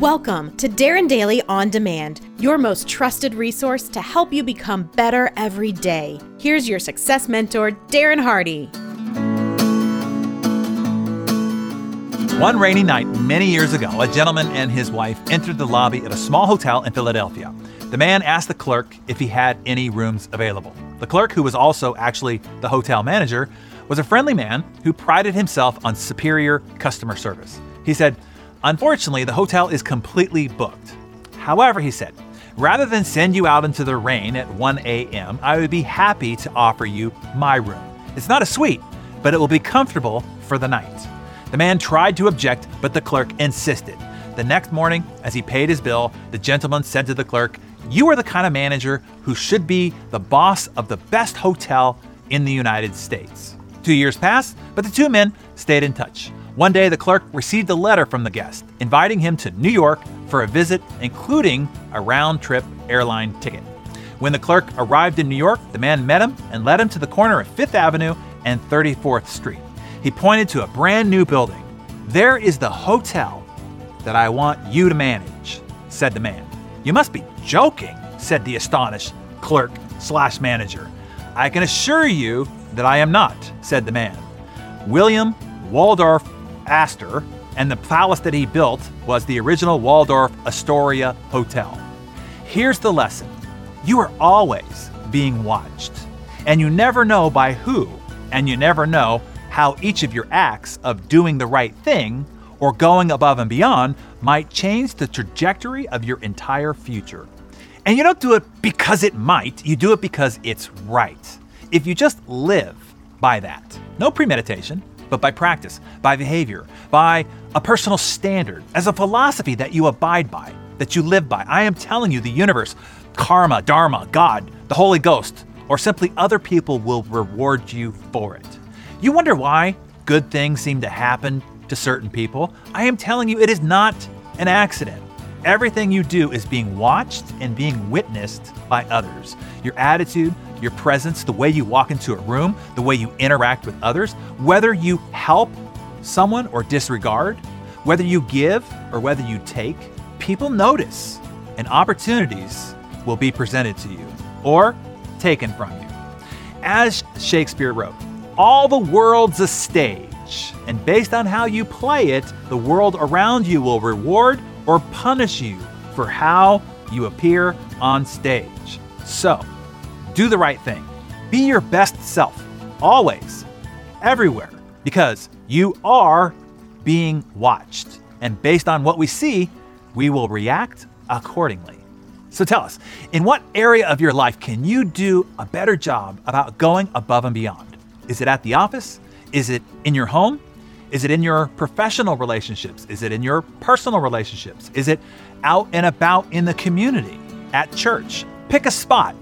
Welcome to Darren Daily On Demand, your most trusted resource to help you become better every day. Here's your success mentor, Darren Hardy. One rainy night many years ago, a gentleman and his wife entered the lobby at a small hotel in Philadelphia. The man asked the clerk if he had any rooms available. The clerk, who was also actually the hotel manager, was a friendly man who prided himself on superior customer service. He said, Unfortunately, the hotel is completely booked. However, he said, rather than send you out into the rain at 1 a.m., I would be happy to offer you my room. It's not a suite, but it will be comfortable for the night. The man tried to object, but the clerk insisted. The next morning, as he paid his bill, the gentleman said to the clerk, You are the kind of manager who should be the boss of the best hotel in the United States. Two years passed, but the two men stayed in touch. One day, the clerk received a letter from the guest inviting him to New York for a visit, including a round trip airline ticket. When the clerk arrived in New York, the man met him and led him to the corner of Fifth Avenue and 34th Street. He pointed to a brand new building. There is the hotel that I want you to manage, said the man. You must be joking, said the astonished clerk slash manager. I can assure you that I am not, said the man. William Waldorf Astor, and the palace that he built was the original Waldorf Astoria Hotel. Here's the lesson you are always being watched, and you never know by who, and you never know how each of your acts of doing the right thing or going above and beyond might change the trajectory of your entire future. And you don't do it because it might, you do it because it's right. If you just live by that, no premeditation, but by practice, by behavior, by a personal standard, as a philosophy that you abide by, that you live by. I am telling you, the universe, karma, dharma, God, the Holy Ghost, or simply other people will reward you for it. You wonder why good things seem to happen to certain people? I am telling you, it is not an accident. Everything you do is being watched and being witnessed by others. Your attitude, your presence, the way you walk into a room, the way you interact with others, whether you help someone or disregard, whether you give or whether you take, people notice and opportunities will be presented to you or taken from you. As Shakespeare wrote, all the world's a stage, and based on how you play it, the world around you will reward or punish you for how you appear on stage. So, do the right thing. Be your best self, always, everywhere, because you are being watched. And based on what we see, we will react accordingly. So tell us, in what area of your life can you do a better job about going above and beyond? Is it at the office? Is it in your home? Is it in your professional relationships? Is it in your personal relationships? Is it out and about in the community, at church? Pick a spot